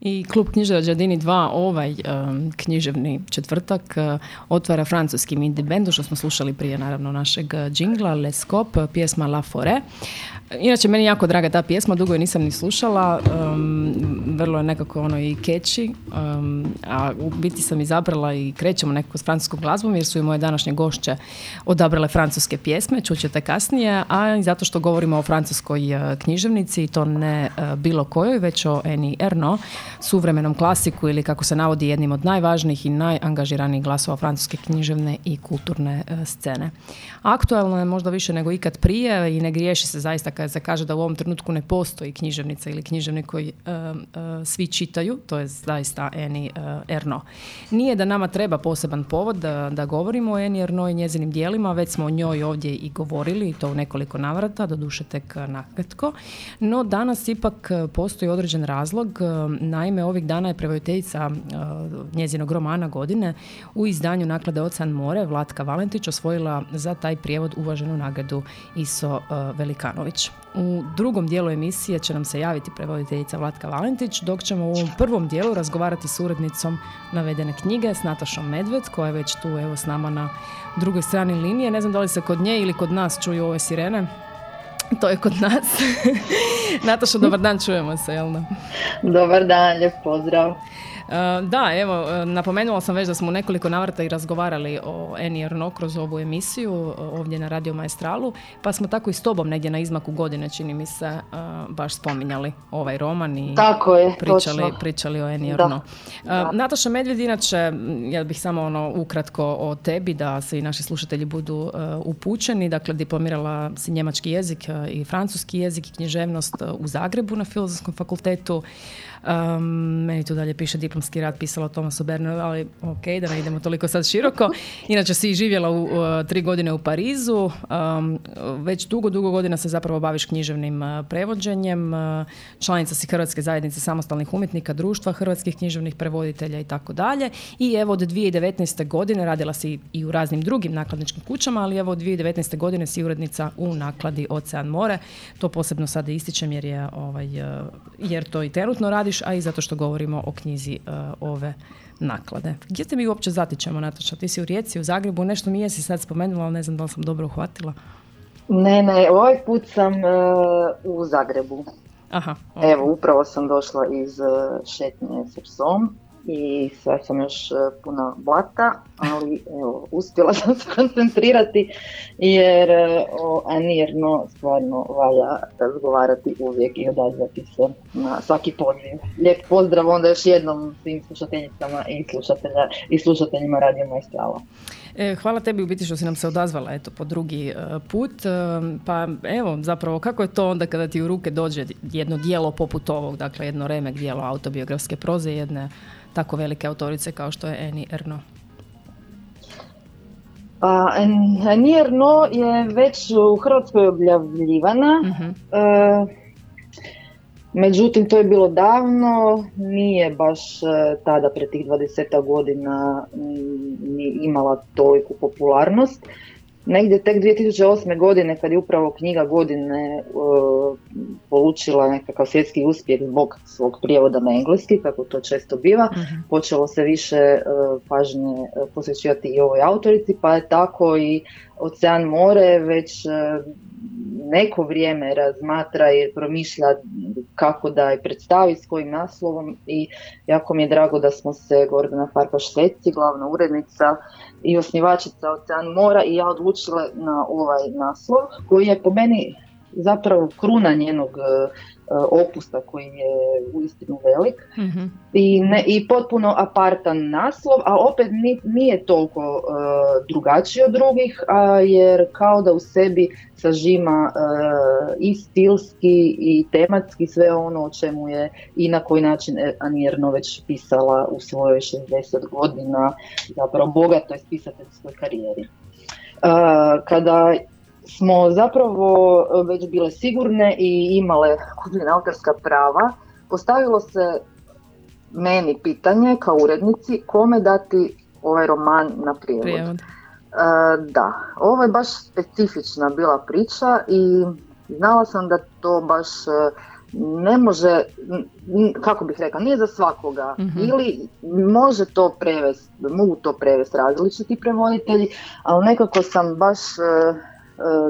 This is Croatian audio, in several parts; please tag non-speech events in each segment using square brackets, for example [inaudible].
I klub knjižara Đardini 2 ovaj um, književni četvrtak uh, otvara francuski indie band, što smo slušali prije naravno našeg džingla, Les Cop, pjesma La Forêt. Inače, meni jako draga ta pjesma, dugo je nisam ni slušala, um, vrlo je nekako ono i catchy, um, a u biti sam izabrala i krećemo nekako s francuskom glazbom jer su i moje današnje gošće odabrale francuske pjesme, čućete kasnije, a i zato što govorimo o francuskoj uh, književnici i to ne uh, bilo kojoj, već o Eni Erno, suvremenom klasiku ili kako se navodi jednim od najvažnijih i najangažiranijih glasova francuske književne i kulturne uh, scene. Aktualno je možda više nego ikad prije i ne griješi se zaista se kaže da u ovom trenutku ne postoji književnica ili književnik koji uh, uh, svi čitaju, to je zaista Eni uh, Erno. Nije da nama treba poseban povod da, da govorimo o Eni Erno i njezinim dijelima, već smo o njoj ovdje i govorili i to u nekoliko navrata, doduše tek nakratko, no danas ipak postoji određen razlog, naime ovih dana je prevoditeljica njezinog romana godine u izdanju naklade Ocean more Vlatka Valentić osvojila za taj prijevod uvaženu nagradu Iso Velikanović. U drugom dijelu emisije će nam se javiti prevoditeljica Vlatka Valentić, dok ćemo u ovom prvom dijelu razgovarati s urednicom navedene knjige, s Natašom Medved, koja je već tu evo s nama na drugoj strani linije. Ne znam da li se kod nje ili kod nas čuju ove sirene. To je kod nas. [laughs] Nataša, dobar dan, čujemo se, jel? Dobar dan, lijep pozdrav. Da, evo, napomenula sam već da smo u nekoliko navrata i razgovarali o Eni Erno kroz ovu emisiju ovdje na Radio Maestralu, pa smo tako i s tobom negdje na izmaku godine, čini mi se, baš spominjali ovaj roman i tako je, pričali, pričali o Eni Erno. Nataša Medved, inače, ja bih samo ono ukratko o tebi, da se i naši slušatelji budu upućeni, dakle diplomirala si njemački jezik i francuski jezik i književnost u Zagrebu na Filozofskom fakultetu, Um, meni tu dalje piše diplomski rad, pisala o Tomasu Berneru, ali ok, da ne idemo toliko sad široko. Inače si živjela u, tri godine u Parizu, um, već dugo, dugo godina se zapravo baviš književnim uh, prevođenjem, uh, članica si Hrvatske zajednice samostalnih umjetnika, društva hrvatskih književnih prevoditelja i tako dalje. I evo od 2019. godine radila si i u raznim drugim nakladničkim kućama, ali evo od 2019. godine si urednica u nakladi Ocean More. To posebno sada ističem jer je ovaj, uh, jer to i trenutno radi a i zato što govorimo o knjizi uh, ove naklade. Gdje te mi uopće zatičemo, Nataša? Ti si u Rijeci, u Zagrebu, nešto mi jesi sad spomenula, ali ne znam da li sam dobro uhvatila. Ne, ne, ovaj put sam uh, u Zagrebu. Aha. Evo, upravo sam došla iz uh, šetnje s psom i sve sam još e, puno blata, ali evo, uspjela sam se [laughs] koncentrirati jer e, o Anirno stvarno valja razgovarati uvijek i odazvati se na svaki poziv. Lijep pozdrav onda još jednom svim slušateljicama i, slušatelja, i slušateljima Radio Majstrala. E, hvala tebi u biti što si nam se odazvala eto, po drugi put. pa evo, zapravo kako je to onda kada ti u ruke dođe jedno dijelo poput ovog, dakle jedno remek dijelo autobiografske proze, jedne tako velike autorice kao što je Eni Erno? Pa, Eni Erno je već u Hrvatskoj objavljivana. uh međutim, to je bilo davno, nije baš e, tada, pre tih 20 godina, ni imala toliku popularnost negdje tek 2008. godine kad je upravo knjiga godine uh, polučila nekakav svjetski uspjeh zbog svog prijevoda na engleski, kako to često biva, uh počelo se više uh, pažnje uh, posvećivati i ovoj autorici, pa je tako i Ocean more već neko vrijeme razmatra i promišlja kako da je predstavi s kojim naslovom i jako mi je drago da smo se Gordana Farkaš-Seci, glavna urednica, i osnivačica Ocean Mora i ja odlučila na ovaj naslov koji je po meni zapravo kruna njenog e, opusta koji je uistinu velik mm I, ne, i potpuno apartan naslov, a opet nije toliko uh, drugačiji od drugih, a, jer kao da u sebi sažima uh, i stilski i tematski sve ono o čemu je i na koji način Anjerno već pisala u svojoj 60 godina zapravo bogatoj spisateljskoj karijeri. Uh, kada smo zapravo već bile sigurne i imale kupljena autorska prava, postavilo se meni pitanje kao urednici kome dati ovaj roman na prijevod. prijevod. da, ovo je baš specifična bila priča i znala sam da to baš ne može, kako bih rekla, nije za svakoga. Mhm. Ili može to prevesti, mogu to prevesti različiti prevoditelji, ali nekako sam baš uh,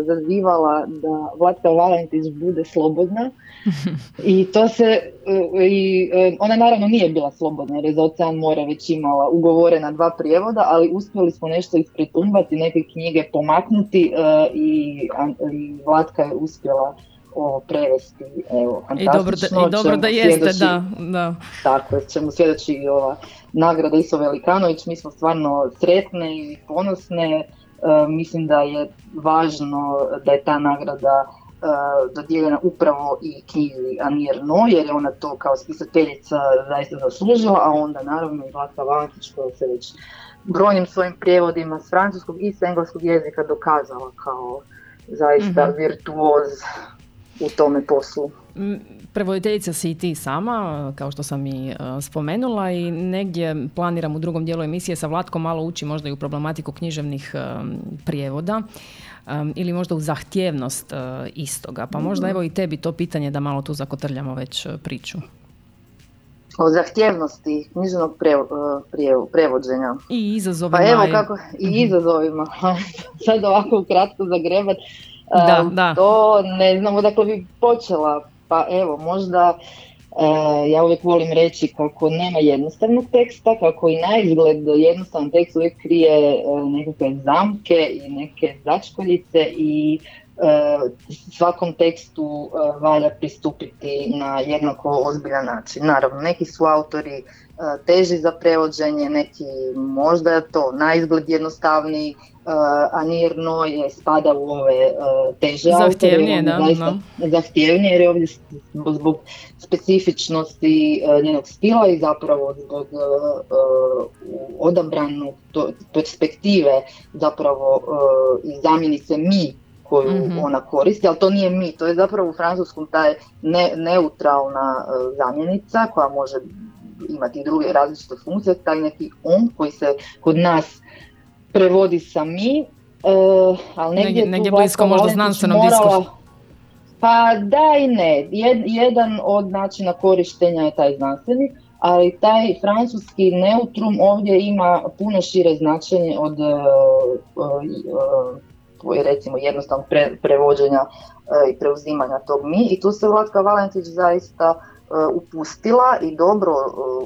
zazivala da Vlatka Valentić bude slobodna i to se e, i ona naravno nije bila slobodna jer je za Ocean mora već imala ugovorena dva prijevoda ali uspjeli smo nešto ispretumbati, neke knjige pomaknuti i, i Vlatka je uspjela prevesti, evo, fantastično. I dobro da, i dobro da jeste, da, da. Tako je, čemu svjedoči i ova nagrada Iso Velikanović, mi smo stvarno sretne i ponosne, mislim da je važno da je ta nagrada uh, dodijeljena upravo i knjizi Anir No, jer je ona to kao spisateljica zaista zaslužila, a onda naravno i Vlata Valentić koja se već brojnim svojim prijevodima s francuskog i s engleskog jezika dokazala kao zaista mm virtuoz u tome poslu. Prevoditeljica si i ti sama, kao što sam i e, spomenula i negdje planiram u drugom dijelu emisije sa Vlatkom malo ući možda i u problematiku književnih e, prijevoda e, ili možda u zahtjevnost istoga. Pa možda evo i tebi to pitanje da malo tu zakotrljamo već priču. O zahtjevnosti književnog prevođenja. I izazovima. Pa evo kako, i mhm. izazovima. [laughs] Sad ovako kratko zagrebat. Da, da. To ne znam odakle bi počela. Pa evo, možda e, ja uvijek volim reći kako nema jednostavnog teksta, kako i na izgled jednostavan tekst uvijek krije e, nekakve zamke i neke začkoljice i e, svakom tekstu valja pristupiti na jednako ozbiljan način. Naravno, neki su autori teži za prevođenje, neki možda je to na izgled jednostavniji, a Nirno je spada u ove teže zahtjevnije, da, zahtjevnije jer je ovdje zbog specifičnosti njenog stila i zapravo zbog odabranu perspektive zapravo i zamjenice mi koju mm ona koristi, ali to nije mi, to je zapravo u francuskom taj ne, neutralna zamjenica koja može imati druge različite funkcije, taj neki on koji se kod nas prevodi sa mi, uh, ali negdje, negdje blisko možda znanstvenom morala, Pa da i ne. jedan od načina korištenja je taj znanstveni, ali taj francuski neutrum ovdje ima puno šire značenje od uh, uh, recimo jednostavnog prevođenja i preuzimanja tog mi i tu se Vlatka Valentić zaista upustila i dobro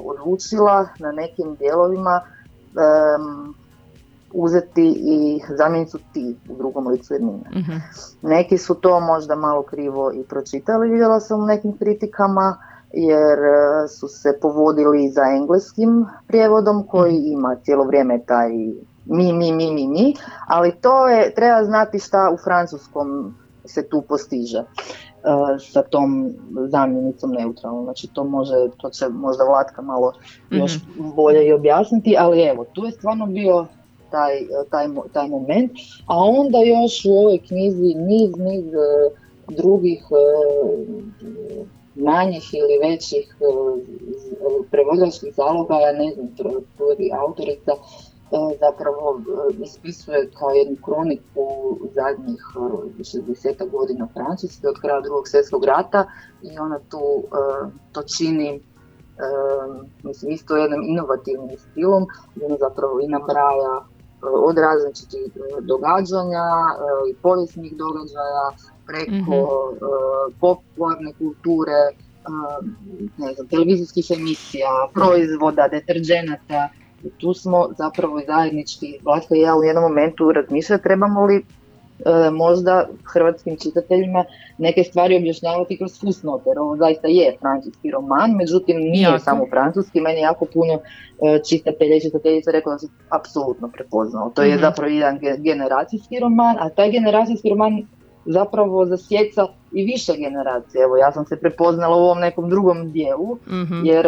odlučila na nekim dijelovima um, uzeti i zamjenicu ti u drugom licu jednine. Mhm. Neki su to možda malo krivo i pročitali, vidjela sam u nekim kritikama, jer e, su se povodili za engleskim prijevodom koji mhm. ima cijelo vrijeme taj mi, mi, mi, mi, mi, ali to je, treba znati šta u francuskom se tu postiže uh, sa tom zamjenicom neutralnom. Znači to može, to će možda Vlatka malo još mhm. bolje i objasniti, ali evo, tu je stvarno bio taj, taj, taj moment, a onda još u ovoj knjizi niz, niz e, drugih e, manjih ili većih e, prevođačkih zaloga, ne znam, autorica zapravo ispisuje kao jednu kroniku zadnjih 60 godina Francuske od kraja drugog svjetskog rata i ona tu to čini mislim isto jednim inovativnim stilom gdje zapravo i nabraja od različitih e, događanja e, i povijesnih događaja preko mm popularne kulture, ne znam, televizijskih emisija, proizvoda, deterđenata. tu smo zapravo zajednički, Vlatka i ja u jednom momentu razmišljali trebamo li E, možda hrvatskim čitateljima neke stvari objašnjavati kroz fusnote, jer ovo zaista je francuski roman, međutim nije samo francuski, meni jako puno e, čitatelja i čitateljica rekao da se apsolutno prepoznao. To je mhm. zapravo jedan generacijski roman, a taj generacijski roman zapravo zasjeca i više generacije. Evo, ja sam se prepoznala u ovom nekom drugom dijelu, mhm. jer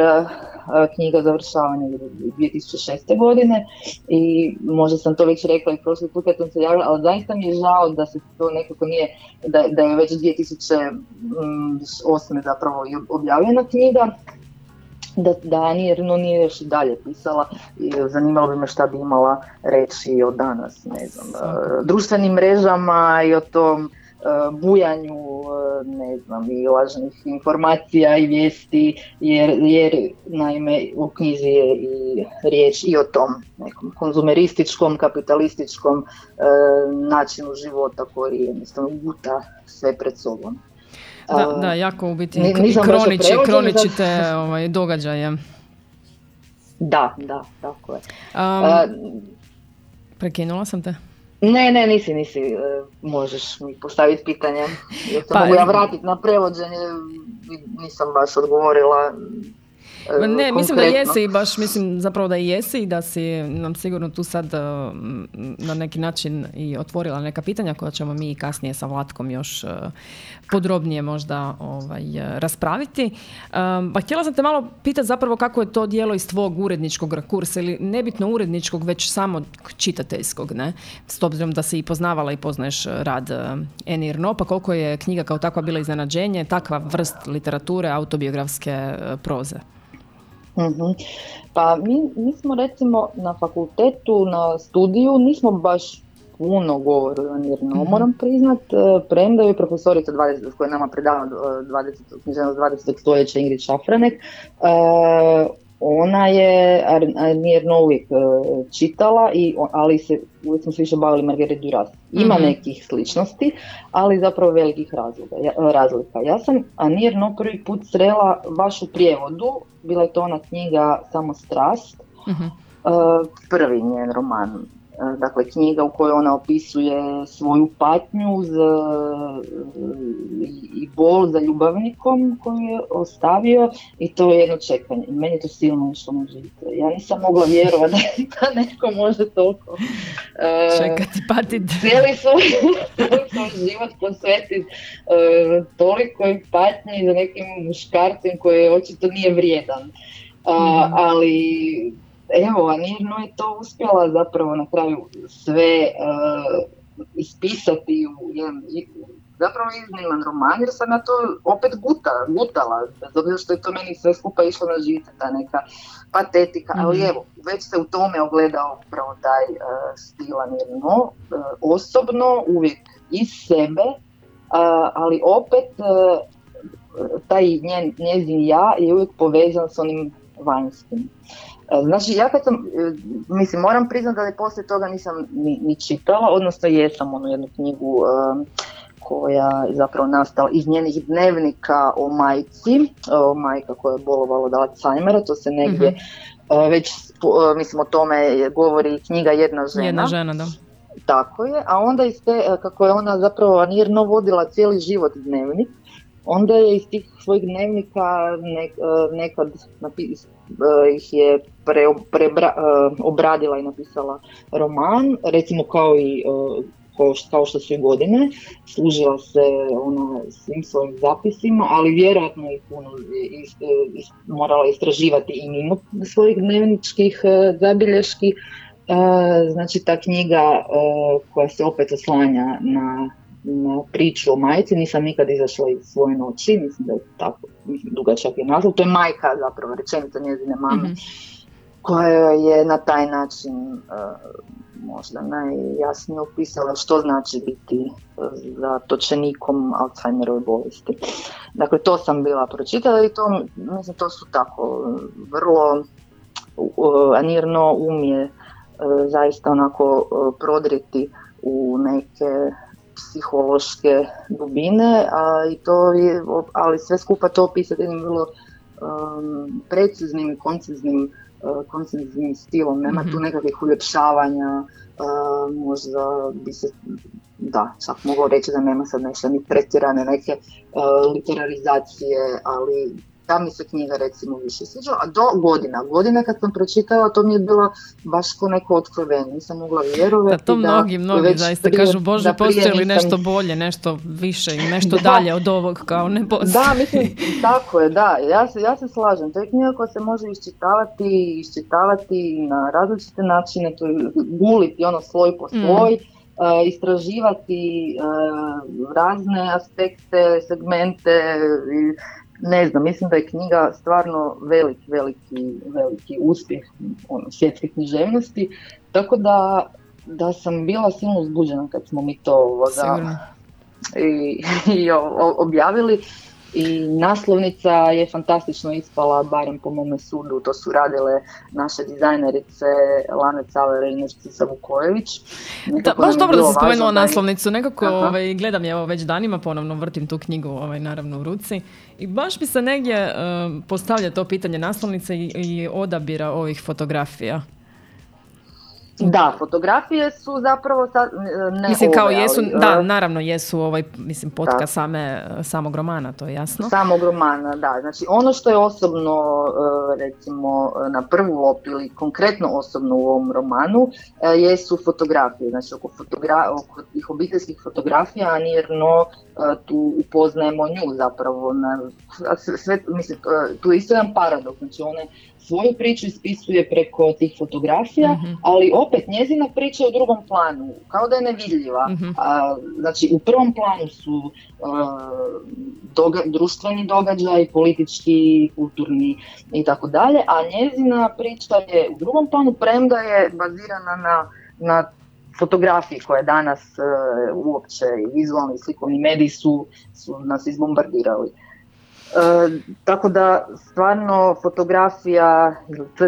knjiga završava 2006. godine i možda sam to već rekla i prošli put kad sam se javila, ali zaista mi je žao da se to nekako nije, da, da je već 2008. zapravo objavljena knjiga, da, da nije, no nije još i dalje pisala i zanimalo bi me šta bi imala reći od danas, ne znam, društvenim mrežama i o tom bujanju e, ne znam, i lažnih informacija i vijesti, jer, jer naime u knjizi je i riječ i o tom nekom konzumerističkom, kapitalističkom e, načinu života koji jednostavno guta sve pred sobom. Da, da, jako u biti kroniči, kroničite ovaj, događaje. Da, da, tako je. Um, prekinula sam te? Ne, ne, nisi, nisi, e, možeš mi postaviti pitanje. Jer pa, mogu ja vratiti na prevođenje, nisam baš odgovorila ne, mislim da jesi i baš mislim zapravo da jesi i da si nam sigurno tu sad uh, na neki način i otvorila neka pitanja koja ćemo mi kasnije sa Vlatkom još uh, podrobnije možda ovaj, raspraviti. Um, pa htjela sam te malo pitati zapravo kako je to dijelo iz tvog uredničkog rakursa ili nebitno uredničkog već samo čitateljskog, ne? S obzirom da si i poznavala i poznaješ rad uh, Enir No, pa koliko je knjiga kao takva bila iznenađenje, takva vrst literature, autobiografske proze? Mhm. Pa mi, mi smo recimo na fakultetu, na studiju, nismo baš puno govorili o Nirno, mm moram priznat, e, premda je profesorica 20, koja nama predava 20. književnost 20. stoljeća Ingrid Šafranek, uh, ona je Nirno uvijek e, čitala, i, ali se uvijek smo se više bavili Marguerite Duras. Ima mm nekih sličnosti, ali zapravo velikih razlika. Ja, razlika. Ja sam No prvi put srela baš u prijevodu, bila je to ona knjiga Samo strast, mm prvi njen roman E, dakle knjiga u kojoj ona opisuje svoju patnju za, i bol za ljubavnikom koju je ostavio i to je jedno čekanje. I meni je to silno išlo na Ja nisam mogla vjerovati da neko može toliko uh, čekati, patiti. Cijeli svoj, svoj život posvetiti uh, toliko patnji za nekim muškarcem koji očito nije vrijedan. Uh, ali evo, Anirno je to uspjela zapravo na kraju sve uh, ispisati u jedan zapravo izniman roman, jer sam ja to opet guta, gutala, bez obzira što je to meni sve skupa išlo na žice, ta neka patetika, ali mhm. evo, već se u tome ogledao upravo taj uh, stil Anirno, uh, osobno, uvijek iz sebe, uh, ali opet uh, taj njen, njezin ja je uvijek povezan s onim vanjskim. E, znači, ja kad sam, e, mislim, moram priznati da je poslije toga nisam ni, ni čitala, odnosno jesam onu jednu knjigu e, koja je zapravo nastala iz njenih dnevnika o majci, o majka koja je bolovala od Alzheimera, to se negdje mm već, mislim, o tome govori knjiga Jedna žena. Jedna žena, da. Tako je, a onda iz te, kako je ona zapravo nirno vodila cijeli život dnevnik, onda je iz tih svojih dnevnika nekad napis, Eh, ih je pre, prebra, eh, obradila i napisala roman, recimo kao i eh, kao što su i godine, služila se ona svim svojim zapisima, ali vjerojatno i puno morala istraživati i mimo svojih dnevničkih zabilješki. Znači ta knjiga koja se opet oslanja na na priču o majci, nisam nikad izašla iz svoje noći, mislim da je tako, mislim, dugačak je naslov, to je majka zapravo, rečenica njezine mame, mm koja je na taj način uh, možda najjasnije opisala što znači biti uh, za točenikom Alzheimerove bolesti. Dakle, to sam bila pročitala i to, mislim, to su tako vrlo uh, anirno umije uh, zaista onako prodriti u neke psihološke dubine, a i to je, ali sve skupa to opisati jednim vrlo um, preciznim i konciznim, uh, konciznim stilom. Nema tu mhm. nekakvih uljepšavanja, uh, možda bi se da, čak mogu reći da nema sad nešto ni pretjerane neke uh, literarizacije, ali ta mi se knjiga recimo više sviđala, a do godina, godina kad sam pročitala to mi je bilo baš ko neko otkrovenje, nisam mogla vjerovati. Da, to mnogi, mnogi zaista kažu, Bože, postoji li nešto bolje, nešto više i nešto dalje od ovog, kao ne postoji. Da, mislim, tako je, da, ja se, ja se slažem, to je knjiga koja se može iščitavati, iščitavati na različite načine, to je guliti ono sloj po mm. sloj, Uh, istraživati uh, razne aspekte, segmente i ne znam, mislim da je knjiga stvarno veliki, veliki, veliki uspjeh ono, svjetske književnosti, tako da, da sam bila silno uzbuđena kad smo mi to ovoga, i, [laughs] i objavili i naslovnica je fantastično ispala, barem po mome sudu, to su radile naše dizajnerice Lane Caver i Neštica Vukojević. Da, baš dobro da si spomenula naslovnicu, nekako ovaj, gledam je evo već danima, ponovno vrtim tu knjigu ovaj, naravno u ruci i baš bi se negdje um, postavlja to pitanje naslovnice i, i odabira ovih fotografija. Da, fotografije su zapravo sad ne Mislim kao jesu, da, naravno jesu ovaj, mislim, potka same, samog romana, to je jasno. Samog romana, da. Znači ono što je osobno e, recimo na prvu lop ili konkretno osobno u ovom romanu e, jesu fotografije. Znači oko, fotogra- oko tih obiteljskih fotografija Anirno e, tu upoznajemo nju zapravo. Na, sve, mislim, tu je isto jedan paradoks. Znači one svoju priču ispisuje preko tih fotografija, mhm. ali opet njezina priča je u drugom planu, kao da je nevidljiva. Mhm. A, znači u prvom planu su doga, društveni događaj, politički, kulturni i tako dalje, a njezina priča je u drugom planu premda je bazirana na, na fotografiji koje danas uh, uopće vizualni slikovni mediji su, su nas izbombardirali. E, tako da stvarno fotografija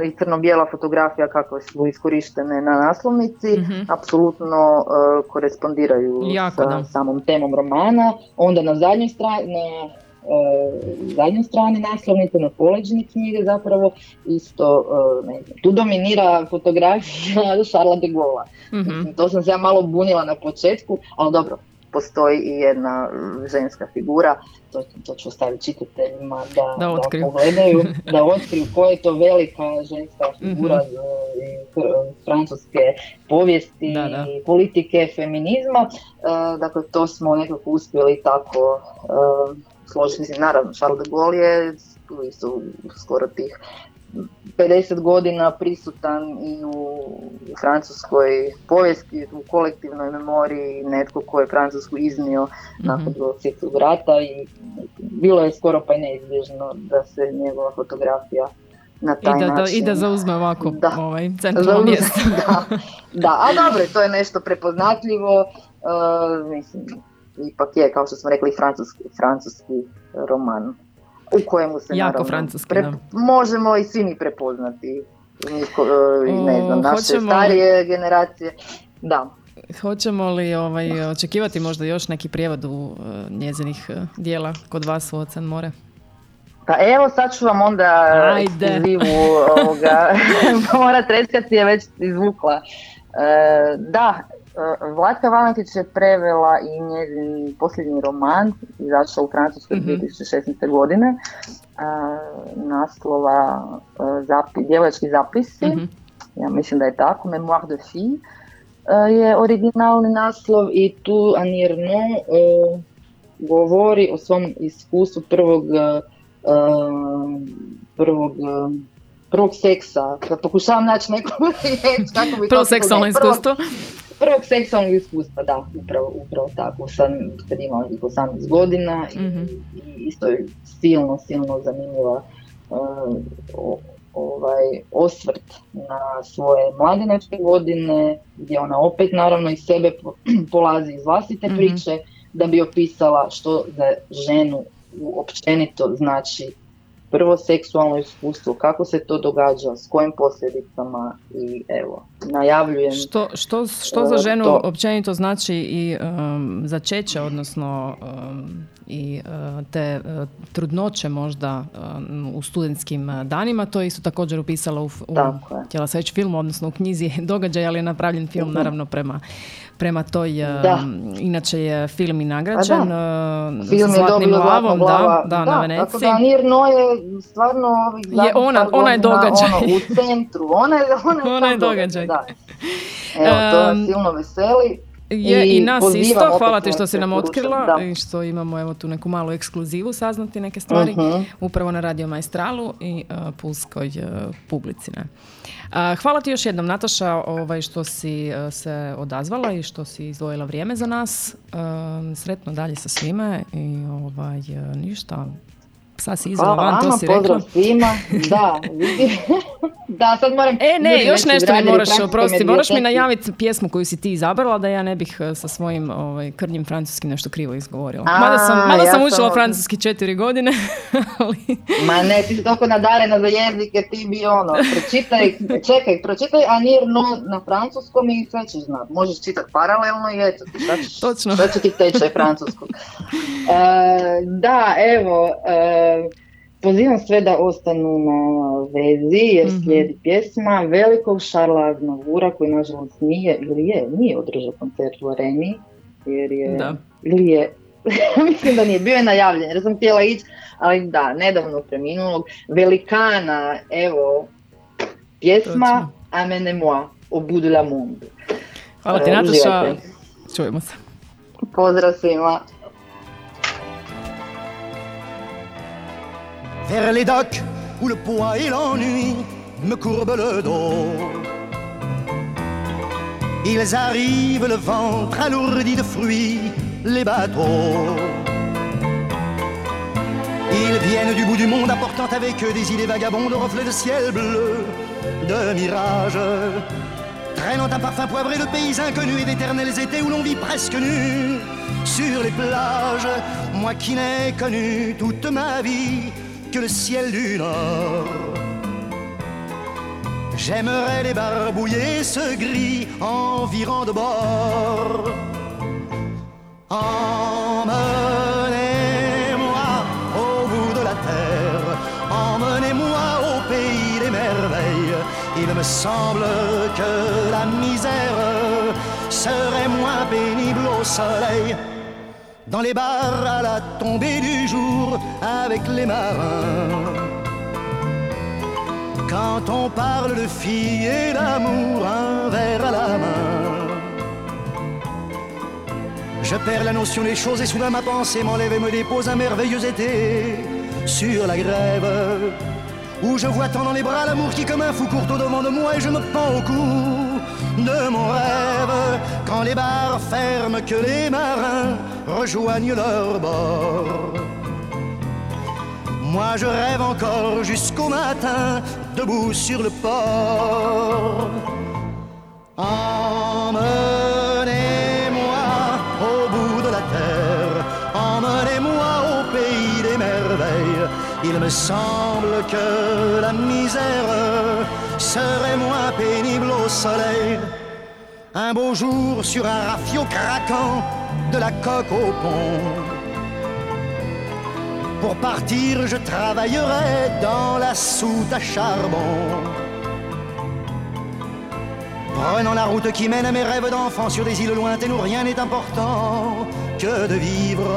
i crno-bijela fotografija kako su iskorištene na naslovnici mm apsolutno e, korespondiraju sa samom temom romana. Onda na zadnjoj strani, na e, zadnjoj strani naslovnice, na poleđini knjige zapravo isto, ne znam, tu dominira fotografija [laughs] Šarla de Gaulle. mm To sam se ja malo bunila na početku, ali dobro, postoji i jedna ženska figura, to, to ću ostaviti čitateljima da, da, da pogledaju, [laughs] da otkriju koja je to velika ženska figura mm-hmm. francuske povijesti, da, politike, feminizma. Uh, dakle, to smo nekako uspjeli tako uh, složiti. Naravno, Charles de Gaulle je isto skoro tih 50 godina prisutan i u, francuskoj povijesti, u kolektivnoj memoriji, netko ko je Francusku iznio mm-hmm. nakon drugog svjetskog rata i bilo je skoro pa neizbježno da se njegova fotografija na taj I da, način... I da zauzme ovako da, ovaj, centralno mjesto. [laughs] da, da, a dobro, to je nešto prepoznatljivo, uh, mislim, ipak je, kao što smo rekli, francuski, francuski roman u kojemu se jako francuski, možemo i svi mi prepoznati e, ne znam, naše starije generacije. Da. Hoćemo li ovaj, očekivati možda još neki prijevod u uh, njezinih uh, dijela kod vas u Ocean more? Pa evo sad ću vam onda Ajde. ovoga, [laughs] [laughs] mora treskati je već izvukla. da, E, Vlatka Valentić je prevela i njezin posljednji roman, izašao u Francuskoj mm 2016. godine, e, naslova uh, zapi, Djevojački zapisi, mhm. ja mislim da je tako, Memoir de fille, je originalni naslov i tu Annie uh, govori o svom iskustvu prvog prvog prvog seksa, pokušavam naći neku [laughs] riječ, kako bi Prvo seksualno iskustvo prvog seksualnog iskustva, da, upravo, upravo tako, sam kad imala 18 godina i, mm i isto je silno, silno zanimljiva uh, ovaj osvrt na svoje mladinačke godine, gdje ona opet naravno iz sebe [clears throat] polazi iz vlastite mm priče, da bi opisala što za ženu općenito znači prvo seksualno iskustvo, kako se to događa, s kojim posljedicama i evo, najavljujem. Što, što, što za ženu to. općenito znači i um, začeće, odnosno um, i uh, te uh, trudnoće možda um, u studentskim uh, danima, to je isto također upisala u, u htjela se reći filmu, odnosno u knjizi [laughs] događaj, ali je napravljen film mhm. naravno prema prema toj, da. inače je film i nagrađen pa da. film zlatnim lavom, da, da, na Veneciji. Tako da Nirno je stvarno ovih je ona, ona je događaj. Ono, u centru, ona je, ona je, [laughs] ona je događaj. Da. [laughs] Evo, to silno veseli. Je i, i nas isto, hvala ti što si nam otkrila i što imamo evo tu neku malu ekskluzivu saznati neke stvari uh-huh. upravo na Radio Majstralu i uh, Pulskoj uh, publici. Ne? Hvala ti još jednom Nataša ovaj, što si e, se odazvala i što si izdvojila vrijeme za nas. Sretno dalje sa svime i ovaj, ništa, sad si izvela van, to si rekla. svima, da, [laughs] da, sad moram... E, ne, još nešto mi moraš, oprosti, moraš mi najaviti pjesmu koju si ti izabrala, da ja ne bih e, sa svojim ovaj, krnjim francuskim nešto krivo izgovorila. A, mada sam, mada ja sam učila francuski četiri godine, [laughs] ali... Ma ne, ti si toliko nadarena za jezike, ti bi ono, pročitaj, čekaj, pročitaj Anir no na francuskom i sve ćeš znat. Možeš čitati paralelno i eto šta, ćeš, Točno. šta će ti tečaj [laughs] francuskog. E, da, evo, e, Pozivam sve da ostanu na vezi jer mm slijedi pjesma velikog Šarla Aznavura koji nažalost nije ili je, nije održao koncert u areni jer je, da. ili je, [laughs] mislim da nije bio je najavljen jer sam htjela ići, ali da, nedavno preminulog velikana, evo, pjesma Amene moi, au bout de la monde. Hvala ti Nataša, čujemo se. Pozdrav svima. Vers les docks où le poids et l'ennui me courbent le dos. Ils arrivent le ventre alourdi de fruits, les bateaux. Ils viennent du bout du monde apportant avec eux des idées vagabondes, reflets de ciel bleu, de mirages, traînant un parfum poivré de pays inconnus et d'éternels étés où l'on vit presque nu sur les plages. Moi qui n'ai connu toute ma vie que le ciel du nord. J'aimerais les barbouiller ce gris environ de bord. Emmenez-moi au bout de la terre, emmenez-moi au pays des merveilles. Il me semble que la misère serait moins pénible au soleil dans les bars à la tombée du jour avec les marins. Quand on parle de filles et d'amour, un verre à la main. Je perds la notion des choses et soudain ma pensée m'enlève et me dépose un merveilleux été sur la grève. Où je vois tant dans les bras l'amour qui comme un fou court au devant de moi et je me pends au cou de mon rêve quand les bars ferment que les marins rejoignent leur bord. Moi je rêve encore jusqu'au matin debout sur le port. Emmenez-moi au bout de la terre, emmenez-moi au pays des merveilles. Il me semble que la misère serait moins pénible au soleil. Un beau jour sur un rafio craquant de la coque au pont. Pour partir, je travaillerai dans la soute à charbon. Prenant la route qui mène à mes rêves d'enfant sur des îles lointaines où rien n'est important que de vivre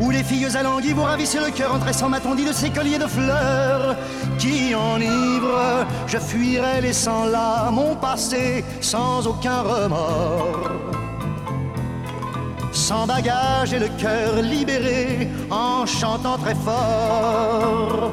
où les filles alanguies vous ravissent le cœur en tressant ma tondie de ces colliers de fleurs qui enivrent. Je fuirai laissant là mon passé sans aucun remords. Sans bagage et le cœur libéré en chantant très fort.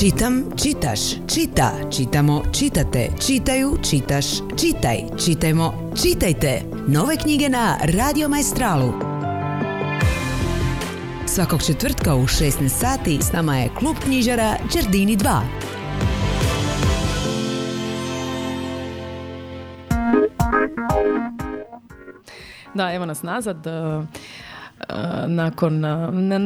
Čitam, čitaš, čita, čitamo, čitate, čitaju, čitaš, čitaj, čitajmo, čitajte. Nove knjige na Radio Majstralu. Svakog četvrtka u 16 sati s nama je klub knjižara Đardini 2. Da, evo nas nazad. Nakon,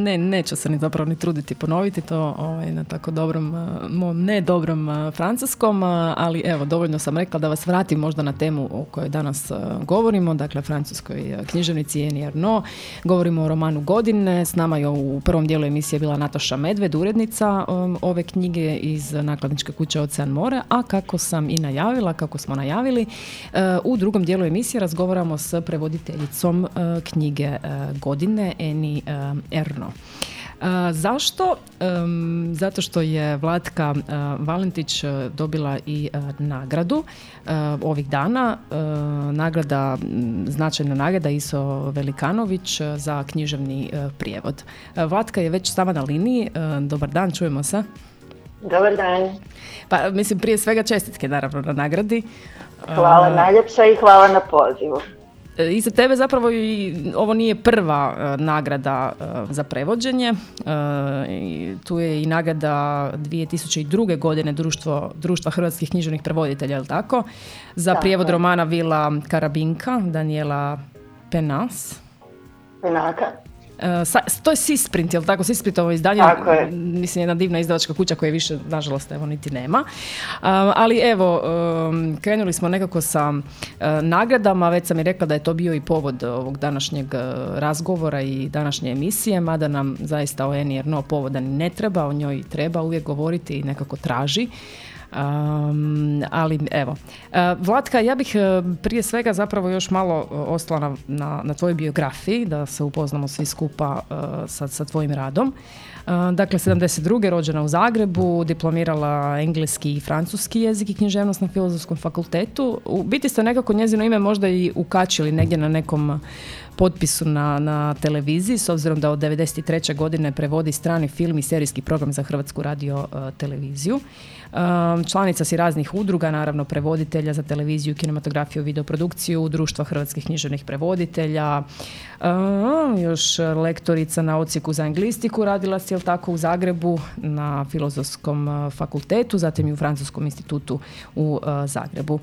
ne, neću se ni zapravo ni truditi ponoviti to ovaj, na tako dobrom, mom ne dobrom francuskom, ali evo, dovoljno sam rekla da vas vratim možda na temu o kojoj danas govorimo, dakle francuskoj književnici Eni Arno, govorimo o romanu Godine, s nama je u prvom dijelu emisije bila Natoša Medved, urednica um, ove knjige iz nakladničke kuće Ocean More, a kako sam i najavila, kako smo najavili, u drugom dijelu emisije razgovaramo s prevoditeljicom knjige Godine godine Eni Erno. Zašto? Zato što je Vlatka Valentić dobila i nagradu ovih dana. Nagrada, značajna nagrada Iso Velikanović za književni prijevod. Vlatka je već sama na liniji. Dobar dan, čujemo se. Dobar dan. Pa mislim prije svega čestitke naravno na nagradi. Hvala najljepša i hvala na pozivu. E, I za tebe zapravo i ovo nije prva e, nagrada e, za prevođenje. tu je i nagrada 2002. godine društvo, Društva hrvatskih književnih prevoditelja, je tako? Za prijevod romana Vila Karabinka, Daniela Penas. Penaka. Uh, to je Sisprint, jel tako? Sisprint izdanje, tako je. mislim, jedna divna izdavačka kuća koja više, nažalost, evo, niti nema. ali evo, um, krenuli smo nekako sa uh, nagradama, već sam i rekla da je to bio i povod ovog današnjeg uh, razgovora i današnje emisije, mada nam zaista o Eni no povoda ne treba, o njoj treba uvijek govoriti i nekako traži. Um, ali evo, uh, Vlatka, ja bih uh, prije svega zapravo još malo uh, ostala na, na, na tvojoj biografiji, da se upoznamo svi skupa sa, sa tvojim radom. Dakle, 72. rođena u Zagrebu, diplomirala engleski i francuski jezik i književnost na Filozofskom fakultetu. U biti ste nekako njezino ime možda i ukačili negdje na nekom potpisu na, na televiziji, s obzirom da od 93. godine prevodi strani film i serijski program za Hrvatsku radio televiziju. Članica si raznih udruga, naravno prevoditelja za televiziju, kinematografiju, videoprodukciju, društva hrvatskih književnih prevoditelja, još lektorica na odsjeku za anglistiku, radila si jel tako u Zagrebu na filozofskom fakultetu, zatim i u Francuskom institutu u Zagrebu.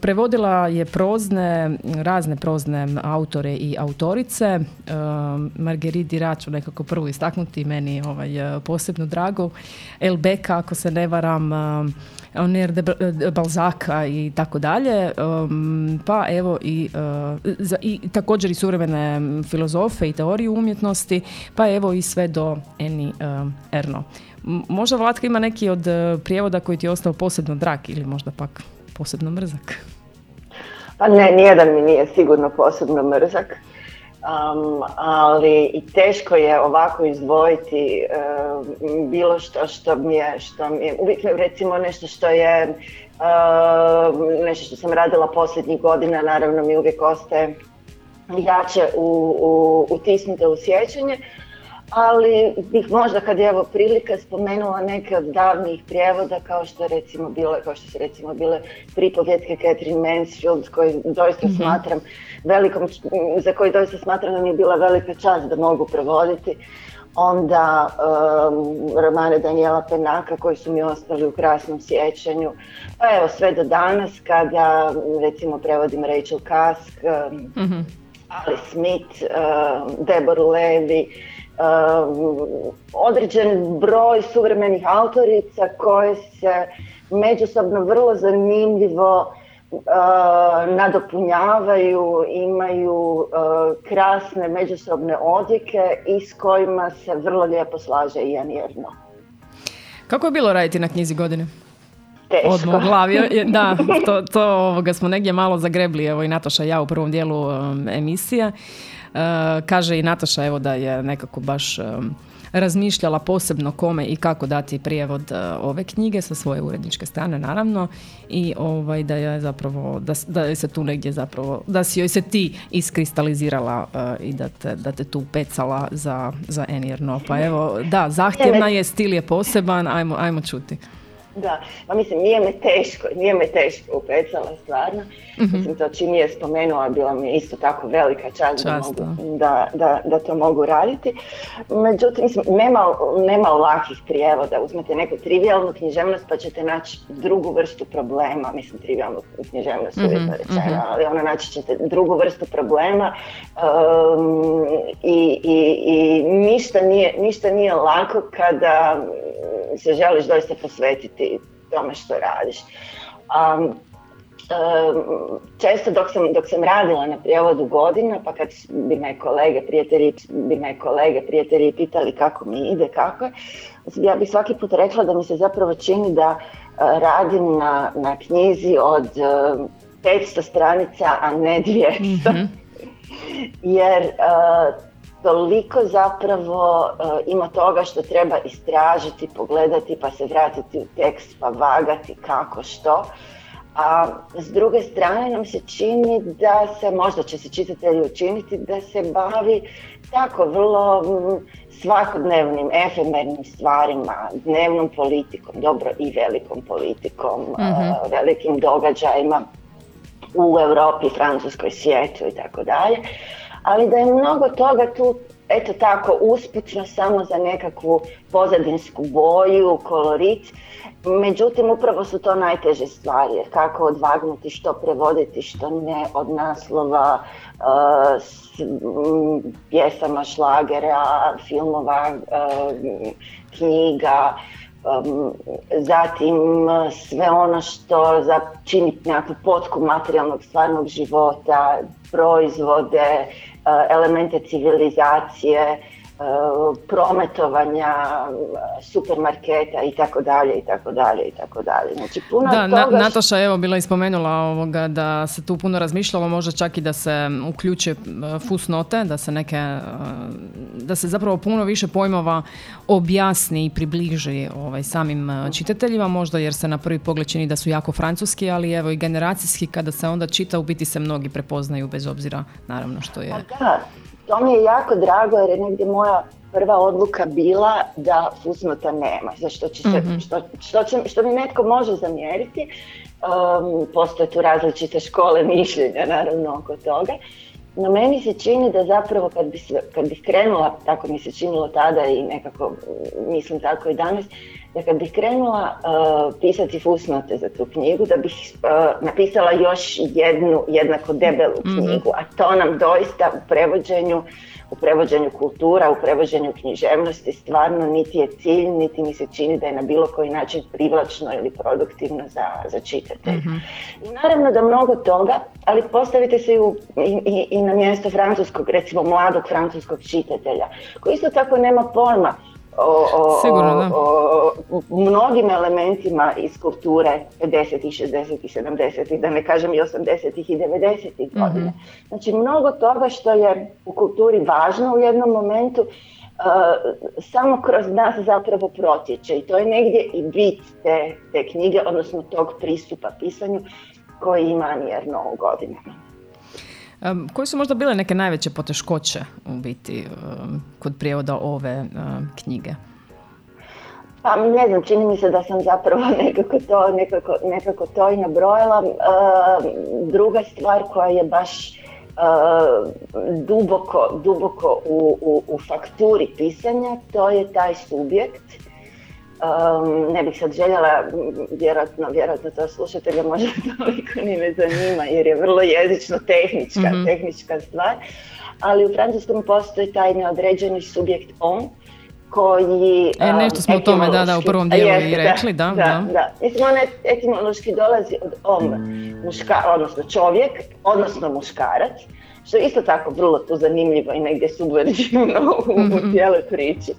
Prevodila je prozne, razne prozne autore i autorice. Marguerite Dirac nekako prvo istaknuti, meni ovaj, posebno drago. El Beka, ako se ne varam, Oner de Balzaka i tako dalje. Pa evo i, i također i suvremene filozofe i teoriju umjetnosti, pa evo i sve do Eni Erno. Možda Vlatka ima neki od prijevoda koji ti je ostao posebno drag ili možda pak posebno mrzak? Pa ne, nijedan mi nije sigurno posebno mrzak. Um, ali i teško je ovako izdvojiti um, bilo što što mi je, što mi je, uvijek recimo nešto što je um, nešto što sam radila posljednjih godina, naravno mi uvijek ostaje jače u, u, utisnuto u sjećanje, ali bih možda kad je evo prilika spomenula neke od davnih prijevoda kao što recimo bile, kao što su recimo bile pripovjetke Catherine Mansfield koji doista mm smatram velikom, za koji doista smatram da mi je bila velika čast da mogu prevoditi. Onda um, romane Daniela Penaka koji su mi ostali u krasnom sjećanju. Pa evo sve do danas kada recimo prevodim Rachel Kask, um, mm Ali Smith, um, Deborah Levy, određen broj suvremenih autorica koje se međusobno vrlo zanimljivo uh, nadopunjavaju, imaju uh, krasne međusobne odjeke i s kojima se vrlo lijepo slaže i Janjerno. Kako je bilo raditi na knjizi godine? Teško. Odmah glavi. [laughs] Da, to, to ovoga smo negdje malo zagrebli, evo i Natoša i ja u prvom dijelu um, emisije. Uh, kaže i Nataša evo da je nekako baš razmišljala posebno kome i kako dati prijevod e, ove knjige sa svoje uredničke strane naravno i ovaj da je zapravo da, da se tu negdje zapravo da si joj se ti iskristalizirala e, i da te, da te tu pecala za, za Enirno. Pa evo, da, zahtjevna je, stil je poseban, ajmo, ajmo čuti. Da, pa mislim, nije me teško, nije me teško upecala stvarno. mm Mislim, to čim je spomenula, bila mi je isto tako velika čast, da, mogu, da, da, da, to mogu raditi. Međutim, mislim, nema, nema lakih prijevoda. Uzmete neku trivialnu književnost pa ćete naći drugu vrstu problema. Mislim, trivialnu književnost mm-hmm. rečeno, mhm. ali ona naći ćete drugu vrstu problema um, i, i, i ništa, nije, ništa nije lako kada se želiš doista posvetiti tome što radiš. Um, često dok sam, dok sam radila na prijevodu godina, pa kad bi me kolege, prijatelji, bi me kolege, prijatelji pitali kako mi ide, kako je, ja bih svaki put rekla da mi se zapravo čini da radim na, na knjizi od 500 stranica, a ne 200. mm Jer toliko zapravo uh, ima toga što treba istražiti, pogledati pa se vratiti u tekst pa vagati kako što. A s druge strane nam se čini da se, možda će se čitatelji učiniti, da se bavi tako vrlo mm, svakodnevnim, efemernim stvarima, dnevnom politikom, dobro i velikom politikom, mm velikim događajima u Europi, Francuskoj, svijetu i tako dalje ali da je mnogo toga tu eto tako usputno samo za nekakvu pozadinsku boju, kolorit. Međutim, upravo su to najteže stvari, jer kako odvagnuti, što prevoditi, što ne od naslova, uh, s, pjesama, šlagera, filmova, uh, knjiga, um, zatim sve ono što za čini nekakvu potku materijalnog stvarnog života, proizvode, elemente civilizacije, prometovanja, supermarketa i tako dalje i tako dalje i tako dalje. Znači puno da, toga... Nataša evo bila ispomenula ovoga da se tu puno razmišljalo, možda čak i da se uključe eh, fusnote, da se neke, da se zapravo puno više pojmova objasni i približi ovaj, samim čitateljima, možda jer se na prvi pogled čini da su jako francuski, ali evo i generacijski kada se onda čita u biti se mnogi prepoznaju bez obzira naravno što je... Pa da, to mi je jako drago jer je negdje moja prva odluka bila da fusnota nema, za što, će se, mm što, što, će, što mi netko može zamjeriti. Um, postoje tu različite škole mišljenja naravno oko toga. No meni se čini da zapravo kad bi, kad bi krenula, tako mi se činilo tada i nekako mislim tako i danas, da kad bih krenula uh, pisati fusnote za tu knjigu, da bih uh, napisala još jednu jednako debelu mhm. knjigu, a to nam doista u prevođenju u prevođenju kultura, u prevođenju književnosti stvarno niti je cilj, niti mi se čini da je na bilo koji način privlačno ili produktivno za, za čitatelj. mm I naravno da mnogo toga, ali postavite se i, u, i, i na mjesto francuskog, recimo mladog francuskog čitatelja, koji isto tako nema pojma o, o, Sigurno, o, mnogim elementima iz kulture 50 60 70 da ne kažem i 80 i 90 godina. mm Znači mnogo toga što je u kulturi važno u jednom momentu uh, samo kroz nas zapravo protječe i to je negdje i bit te, te knjige, odnosno tog pristupa pisanju koji ima mjerno u godinama. Koje su možda bile neke najveće poteškoće u biti kod prijevoda ove knjige? Pa ne znam, čini mi se da sam zapravo [laughs] nekako to, nekako, nekako to i nabrojala. druga stvar koja je baš duboko, duboko u, u, u fakturi pisanja, to je taj subjekt Um, ne bih sad željela, vjerojatno, vjerojatno to slušatelja možda [laughs] toliko ni ne zanima jer je vrlo jezično tehnička, mm tehnička stvar, ali u francuskom postoji taj neodređeni subjekt on koji... E, nešto smo o tome, da, da, u prvom dijelu i rekli, da, da. da. da. Mislim, on etimološki dolazi od om, muška, odnosno čovjek, odnosno muškarac, što je isto tako vrlo tu zanimljivo i negdje subverzivno u, mm-hmm. u cijeloj priči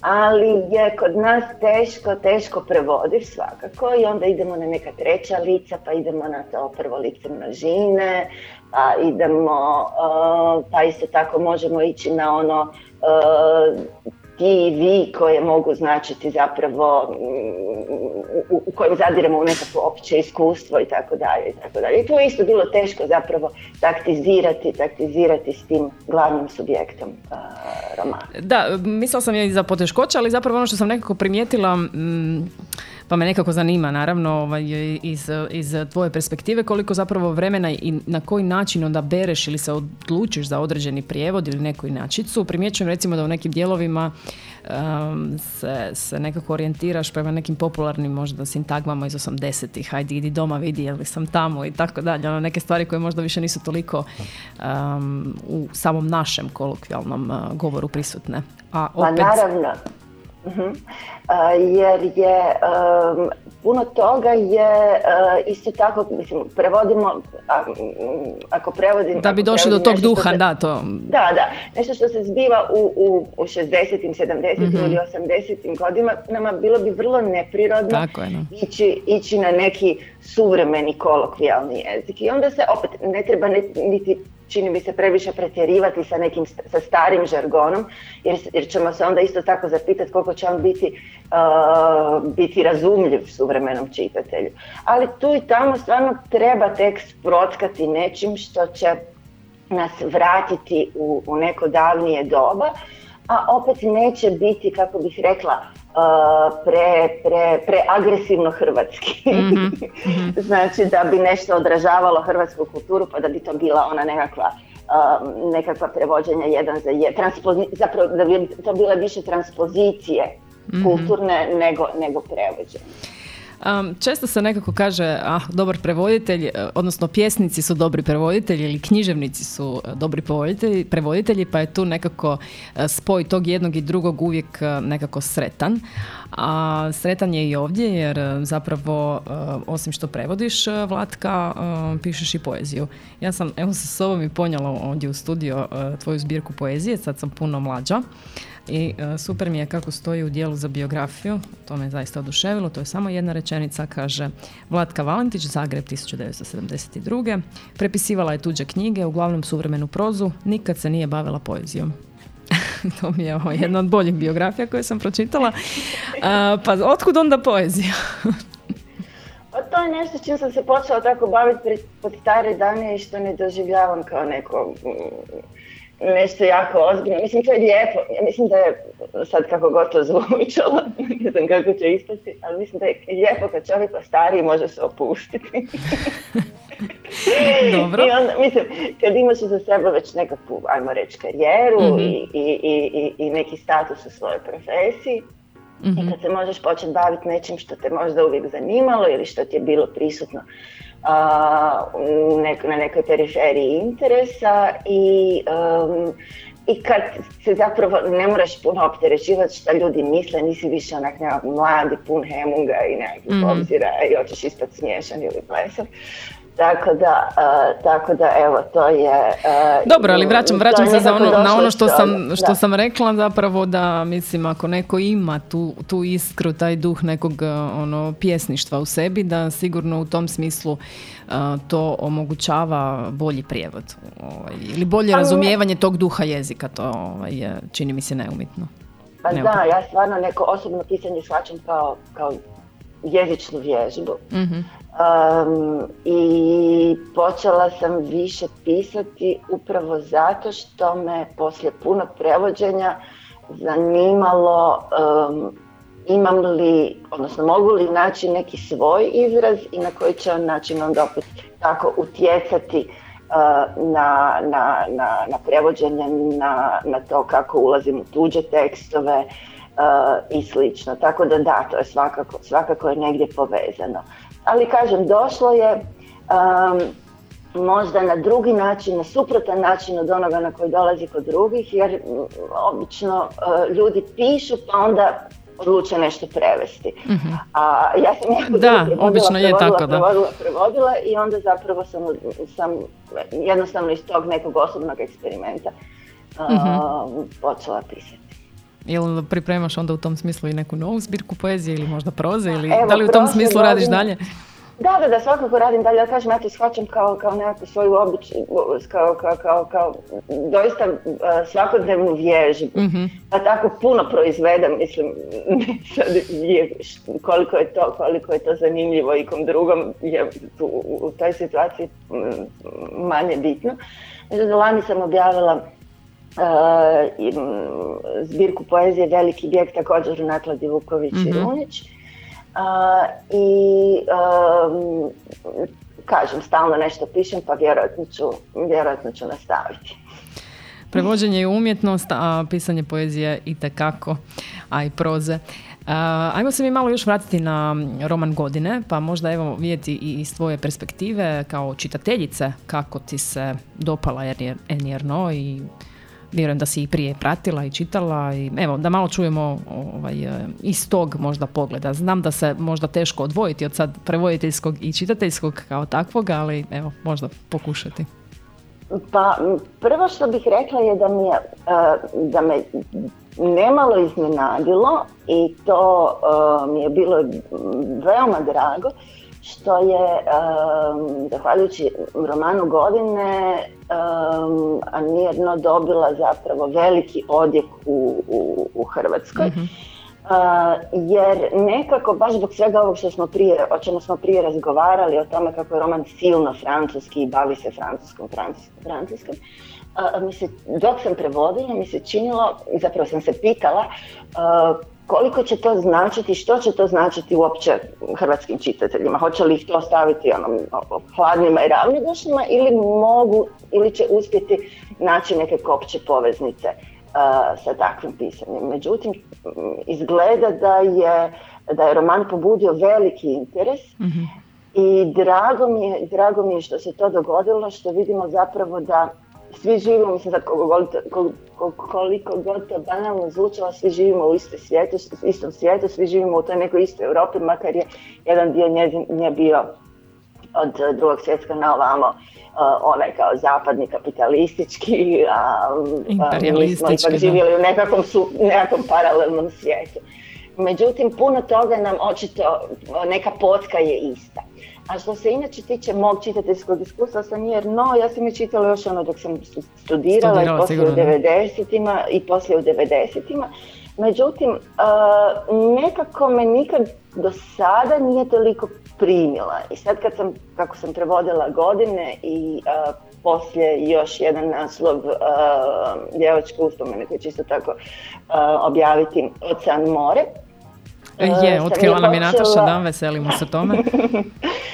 ali je kod nas teško, teško prevodiv svakako i onda idemo na neka treća lica, pa idemo na to prvo lice množine, pa idemo, uh, pa isto tako možemo ići na ono uh, ti vi koje mogu značiti zapravo u, u kojem zadiremo u nekakvo opće iskustvo i tako dalje i tako dalje. I tu je isto bilo teško zapravo taktizirati, taktizirati s tim glavnim subjektom uh, romana. Da, mislila sam je i za poteškoće, ali zapravo ono što sam nekako primijetila pa me nekako zanima naravno ovaj, iz, iz tvoje perspektive koliko zapravo vremena i na koji način onda bereš ili se odlučiš za određeni prijevod ili neku inačicu. Primjećujem recimo da u nekim dijelovima um, se, se nekako orijentiraš prema nekim popularnim možda sintagmama iz 80-ih, hajde idi doma vidi jel sam tamo i tako dalje, ono neke stvari koje možda više nisu toliko um, u samom našem kolokvijalnom uh, govoru prisutne. A pa opet... Pa naravno, Uh jer je puno toga je uh, isto tako, mislim, prevodimo, ako prevodim... Da bi došli do tog duha, da, to... Da, da, nešto što se zbiva u, u, u 60-im, 70-im mm-hmm. ili 80-im godinama, bilo bi vrlo neprirodno tako je, no. ići, ići na neki suvremeni kolokvijalni jezik. I onda se opet ne treba niti čini mi se previše pretjerivati sa nekim sa starim žargonom jer, jer ćemo se onda isto tako zapitati koliko će on biti, uh, biti razumljiv suvremenom čitatelju. Ali tu i tamo stvarno treba tekst protkati nečim što će nas vratiti u, u neko davnije doba, a opet neće biti, kako bih rekla, pre, pre, preagresivno hrvatski. mm [laughs] znači da bi nešto odražavalo hrvatsku kulturu pa da bi to bila ona nekakva nekakva prevođenja jedan za jedan, zapravo da bi to bile više transpozicije mm kulturne nego, nego prevođenje. Um, često se nekako kaže, ah, dobar prevoditelj, e, odnosno pjesnici su dobri prevoditelji ili književnici su e, dobri prevoditelji, pa je tu nekako e, spoj tog jednog i drugog uvijek nekako sretan. A sretan je i ovdje jer zapravo osim što prevodiš Vlatka, pišeš i poeziju. Ja sam evo sa sobom i ponjela ovdje u studio tvoju zbirku poezije, sad sam puno mlađa i e, super mi je kako stoji u dijelu za biografiju, to me zaista oduševilo, to je samo jedna rečenica, kaže Vlatka Valentić, Zagreb 1972. Prepisivala je tuđe knjige, uglavnom suvremenu prozu, nikad se nije bavila poezijom. [laughs] to mi je ovo jedna od boljih biografija koje sam pročitala. pa otkud onda poezija? Pa to je nešto čim sam se počela tako baviti pod stare dane i što ne doživljavam kao neko nešto jako ozbiljno. Mislim, to je lijepo. Ja mislim da je, sad kako god to zvučalo, [laughs] ne znam kako će ispasti, ali mislim da je lijepo kad čovjek stariji može se opustiti. [laughs] Dobro. I onda, mislim, kad imaš za sebe već nekakvu, ajmo reći, karijeru mm i, i, i, i, neki status u svojoj profesiji, i mhm. kad se možeš početi baviti nečim što te možda uvijek zanimalo ili što ti je bilo prisutno na nekoj periferiji interesa i, i kad se zapravo ne moraš puno opterećivati šta ljudi misle, nisi više onak nekak mladi, pun hemunga i nekakvih mm obzira i hoćeš ispati smiješan ili plesav. Tako da, uh, tako da evo, to je... Uh, Dobro, ali vraćam, vraćam se za ono, na ono što, sam, što sam rekla zapravo da, mislim, ako neko ima tu, tu iskru, taj duh nekog ono, pjesništva u sebi, da sigurno u tom smislu to omogućava bolji prijevod ovaj, ili bolje razumijevanje tog duha jezika, to ovaj, je, čini mi se neumitno. Pa da, ja stvarno neko osobno pisanje shvaćam kao, kao jezičnu vježbu. Mm I počela sam više pisati upravo zato što me poslije puno prevođenja zanimalo imam li, odnosno mogu li naći neki svoj izraz i na koji će on način onda opet tako utjecati na, na, na, na prevođenje, na, na to kako ulazim u tuđe tekstove, i slično. Tako da da, to je svakako, svakako je negdje povezano. Ali kažem, došlo je možda na drugi način, na suprotan način od onoga na koji dolazi kod drugih, jer obično ljudi pišu pa onda odluče nešto prevesti. Mhm. A ja sam jako da, obično je tako, da. Prevodila, prevodila i onda zapravo sam, sam jednostavno iz tog nekog osobnog eksperimenta uh, počela pisati. Jel pripremaš onda u tom smislu i neku novu zbirku poezije ili možda proze ili da li u tom smislu radiš dalje? Da, da, da, svakako radim dalje. Ja kažem, ja to shvaćam kao, kao nekakvu svoju običaj, kao, kao, kao, kao doista svakodnevnu vježbu. Mm-hmm. Pa tako puno proizvedem, mislim, [laughs] je, koliko, je to, koliko je to zanimljivo i kom drugom je tu, u toj situaciji manje bitno. Međutim, lani sam objavila uh, zbirku poezije Veliki bijeg također u nakladi Vuković mm-hmm. i mhm. Runić i kažem, stalno nešto pišem pa vjerojatno ću, vjerojatno ću nastaviti. Prevođenje je umjetnost, a pisanje poezije i tekako, a i proze. ajmo se mi malo još vratiti na roman godine, pa možda evo vidjeti i iz tvoje perspektive kao čitateljice kako ti se dopala Ernierno i vjerujem da si i prije pratila i čitala i evo da malo čujemo ovaj, e, iz tog možda pogleda. Znam da se možda teško odvojiti od sad prevoditeljskog i čitateljskog kao takvog, ali evo možda pokušati. Pa prvo što bih rekla je da, mi je, e, da me nemalo iznenadilo i to e, mi je bilo veoma drago što je, um, zahvaljujući romanu godine, um, nijedno dobila zapravo veliki odjek u, u, u Hrvatskoj. Mhm. jer nekako, baš zbog svega ovog što smo prije, o čemu smo prije razgovarali, o tome kako je roman silno francuski i bavi se francuskom, francuskom, francuskom, mi se, dok sam prevodila, mi se činilo, zapravo sam se pitala, koliko će to značiti, što će to značiti uopće hrvatskim čitateljima? Hoće li ih to staviti ono, hladnima i ravnodušnjima ili mogu, ili će uspjeti naći neke kopće poveznice uh, sa takvim pisanjem. Međutim, izgleda da je, da je roman pobudio veliki interes mhm. i drago mi, je, drago mi je što se to dogodilo, što vidimo zapravo da svi živimo, mislim sad koliko, koliko god to banalno zvučalo, svi živimo u istom svijetu, istom svijetu, svi živimo u toj nekoj istoj Europi, makar je jedan dio nje bio od drugog svjetska na ovamo uh, onaj kao zapadni kapitalistički, a, mi smo ipak živjeli u nekakvom, su, nekakvom paralelnom svijetu. Međutim, puno toga nam očito, neka potka je ista. A što se inače tiče mog čitateljskog iskustva sa jer no, ja sam je čitala još ono dok sam studirala, i poslije u 90-ima i poslije u 90-ima. Međutim, nekako me nikad do sada nije toliko primila. I sad kad sam, kako sam prevodila godine i poslije još jedan naslov uh, djevačke uspomene koji će isto tako objaviti Ocean more. Je, otkrila nam je Nataša, da, veselimo se tome. [laughs]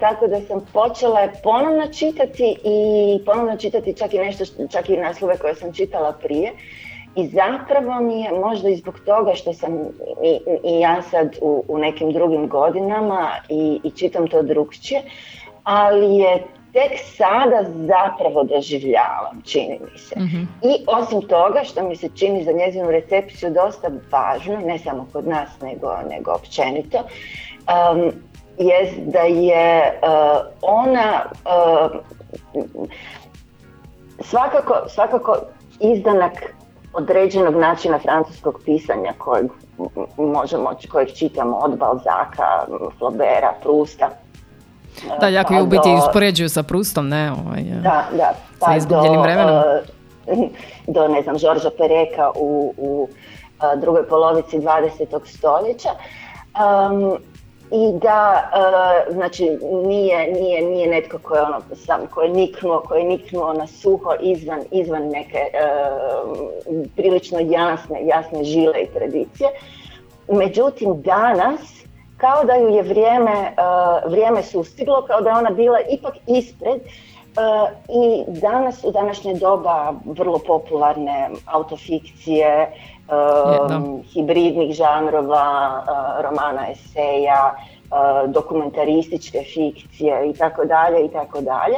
tako da sam počela ponovno čitati i ponovno čitati čak i nešto, čak i naslove koje sam čitala prije. I zapravo mi je možda i zbog toga što sam i, i ja sad u, u, nekim drugim godinama i, i čitam to drugčije, ali je tek sada zapravo doživljavam, čini mi se. Mhm. I osim toga što mi se čini za njezinu recepciju dosta važno, ne samo kod nas nego, nego općenito, um, jest da je uh, ona uh, svakako, svakako izdanak određenog načina francuskog pisanja kojeg možemo, kojeg čitamo od Balzaka, Flaubera, Prusta. Da, jako je u biti uspoređuju sa Prustom, ne? Ovaj, da, da. Pa sa izgubljenim vremenom. do, ne znam, Žorža Pereka u, u drugoj polovici 20. stoljeća. Um, i da uh, znači nije, nije, nije netko koji je ono sam koji je niknuo, koji je niknuo na suho izvan, izvan neke uh, prilično jasne, jasne žile i tradicije. Međutim danas kao da ju je vrijeme, uh, vrijeme sustiglo, kao da je ona bila ipak ispred i danas u današnje doba vrlo popularne autofikcije, um, hibridnih žanrova, uh, romana eseja, uh, dokumentarističke fikcije i tako dalje i tako dalje.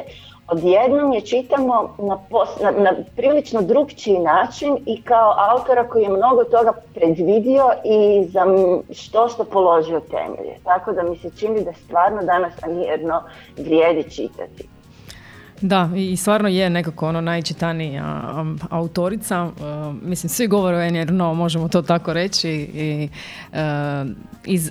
Odjednom je čitamo na, na, na prilično drugčiji način i kao autora koji je mnogo toga predvidio i za što što položio temelje. Tako da mi se čini da stvarno danas jedno vrijedi čitati. Da, i stvarno je nekako ono najčitanija autorica. Uh, mislim, svi govore o no možemo to tako reći. I, uh, iz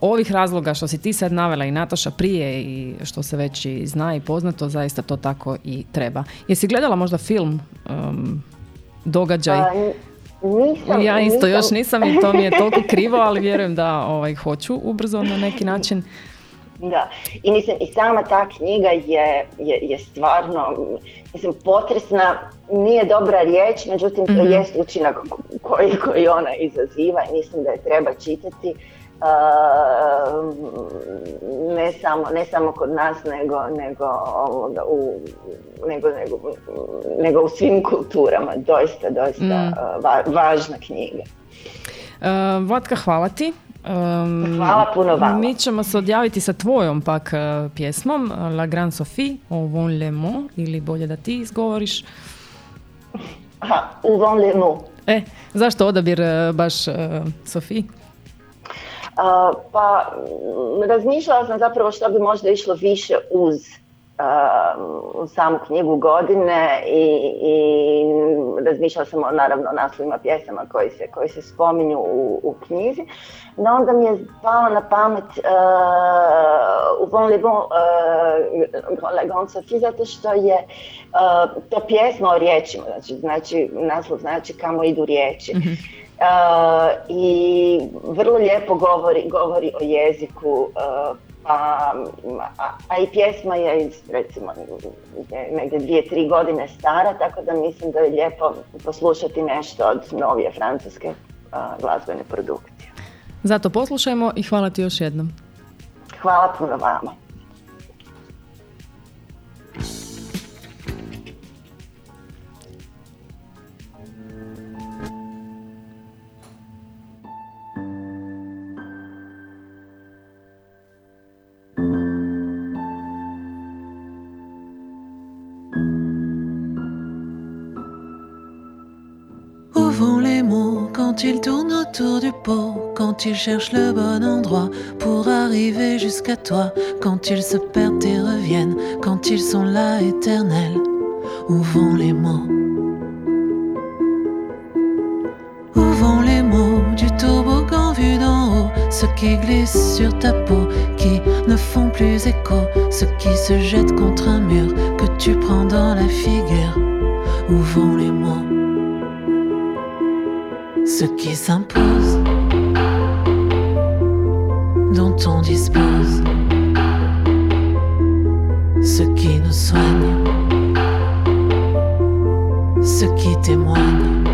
ovih razloga što si ti sad navela i Nataša prije i što se već i zna i poznato, zaista to tako i treba. Jesi gledala možda film um, događaj? A, nisam, ja isto nisam. još nisam i to mi je toliko krivo, [laughs] ali vjerujem da ovaj, hoću ubrzo na neki način. Da, i mislim i sama ta knjiga je, je, je stvarno, mislim, potresna, nije dobra riječ, međutim to Mhm. jest učinak koji, koji ona izaziva i mislim da je treba čitati. Uh, ne, samo, ne samo kod nas, nego, nego, ovoga, u, nego, nego, nego u svim kulturama. Doista, doista Mm. uh, va- važna knjiga. Uh, Vlatka, hvala ti. Um, Hvala puno vama. Mi ćemo se odjaviti sa tvojom pak uh, pjesmom La Grande Sophie, Au Vent le Mont, ili bolje da ti izgovoriš. Aha, u Von Le. E, zašto odabir uh, baš uh, Sophie? A, pa m, razmišljala sam zapravo što bi možda išlo više uz a, samu knjigu godine i, i razmišljala sam o naravno naslovima pjesama koji se, koji se spominju u, u knjizi. No onda mi je palo na pamet uh, u Bon Le Bon uh, zato što je uh, to pjesma o riječima, znači, znači naslov znači kamo idu riječi. Uh, I vrlo lijepo govori, govori o jeziku, uh, a, a i pjesma je iz recimo je negdje dvije, tri godine stara, tako da mislim da je lijepo poslušati nešto od novije francuske uh, glazbene produkcije. Zato poslušajmo i hvala ti još jednom. Hvala puno vama. Quand ils tournent autour du pot, quand ils cherchent le bon endroit pour arriver jusqu'à toi, quand ils se perdent et reviennent, quand ils sont là éternels Où vont les mots? Où vont les mots du toboggan vu d'en haut, ceux qui glissent sur ta peau, qui ne font plus écho, ceux qui se jettent contre un mur que tu prends dans la figure. Où vont les mots? Ce qui s'impose, dont on dispose, ce qui nous soigne, ce qui témoigne.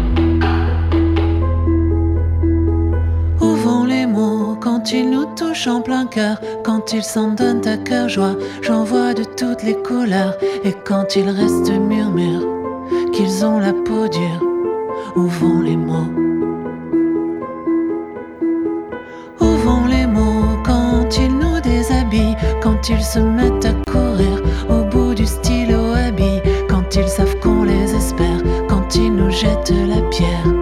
Où vont les mots quand ils nous touchent en plein cœur, quand ils s'en donnent à cœur joie, j'en vois de toutes les couleurs, et quand ils restent murmures, qu'ils ont la peau dure, où vont les mots? Quand ils se mettent à courir au bout du stylo habit, quand ils savent qu'on les espère, quand ils nous jettent la pierre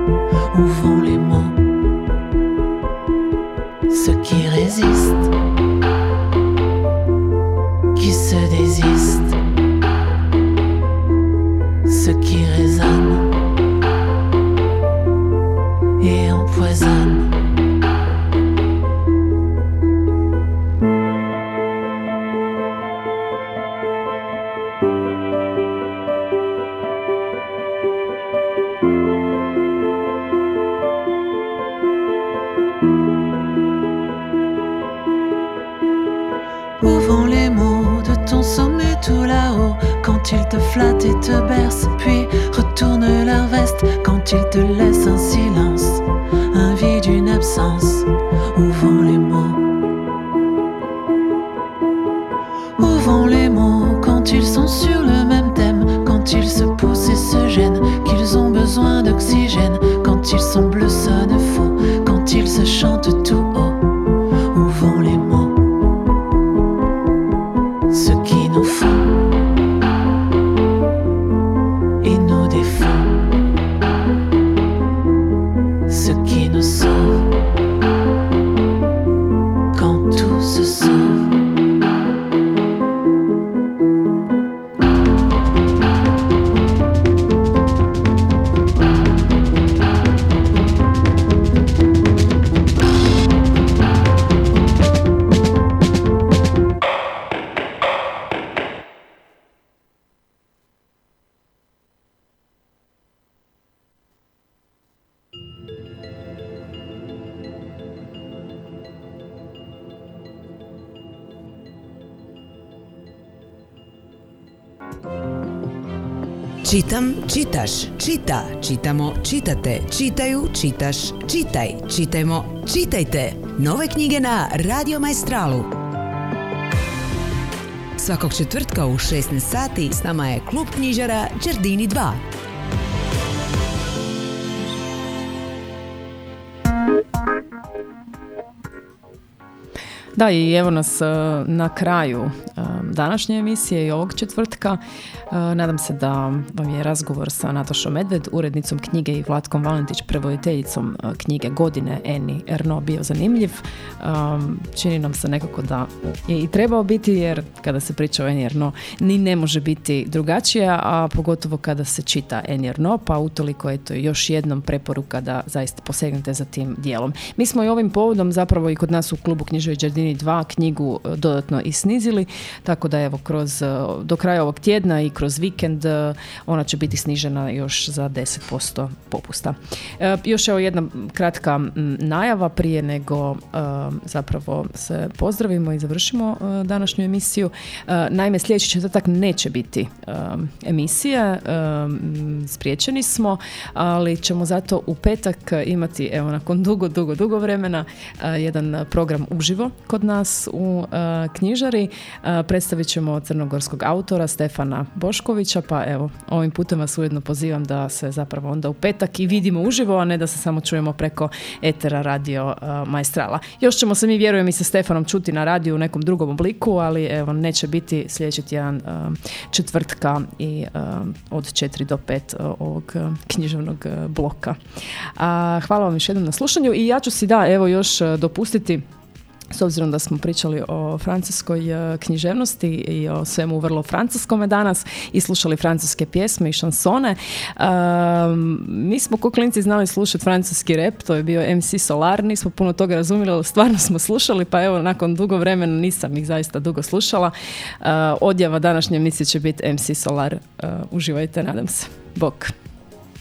kaçırsın. Čitamo, čitate, čitaju, čitaš, čitaj, čitajmo, čitajte. Nove knjige na Radio Majstralu. Svakog četvrtka u 16 sati s nama je klub knjižara Đardini 2. Da, i evo nas uh, na kraju današnje emisije i ovog četvrtka. Uh, nadam se da vam je razgovor sa Natašom Medved, urednicom knjige i Vlatkom Valentić, prevoditeljicom knjige godine Eni Erno bio zanimljiv. Um, čini nam se nekako da je i trebao biti jer kada se priča o Eni Erno ni ne može biti drugačija, a pogotovo kada se čita Eni Erno, pa utoliko je to još jednom preporuka da zaista posegnete za tim dijelom. Mi smo i ovim povodom zapravo i kod nas u klubu Književi Đardini dva knjigu e, dodatno i snizili, tako da evo kroz, e, do kraja ovog tjedna i kroz vikend e, ona će biti snižena još za 10% popusta. još evo jedna kratka najava prije nego zapravo se pozdravimo i završimo današnju emisiju. Naime, sljedeći četvrtak neće biti emisija, spriječeni smo, ali ćemo zato u petak imati, evo nakon dugo, dugo, dugo vremena, jedan program uživo kod nas u e, knjižari. Predstavit ćemo crnogorskog autora Stefana Boškovića, pa evo, ovim putem vas ujedno pozivam da se zapravo onda u petak i vidimo uživo, a ne da se samo čujemo preko etera radio uh, Majstrala. Još ćemo se mi, vjerujem, i sa Stefanom čuti na radiju u nekom drugom obliku, ali evo, neće biti sljedeći tjedan četvrtka i od 4 do 5 ovog književnog bloka. Hvala vam još jednom na slušanju i ja ću si da, evo još dopustiti s obzirom da smo pričali o francuskoj e, književnosti i o svemu vrlo francuskome danas i slušali francuske pjesme i šansone. mi smo ko klinci znali slušati francuski rep, to je bio MC Solar, nismo puno toga razumjeli, ali stvarno smo slušali, pa evo nakon dugo vremena nisam ih zaista dugo slušala. Uh, odjava današnje emisije će biti MC Solar. Uh, uživajte, nadam se. Bok.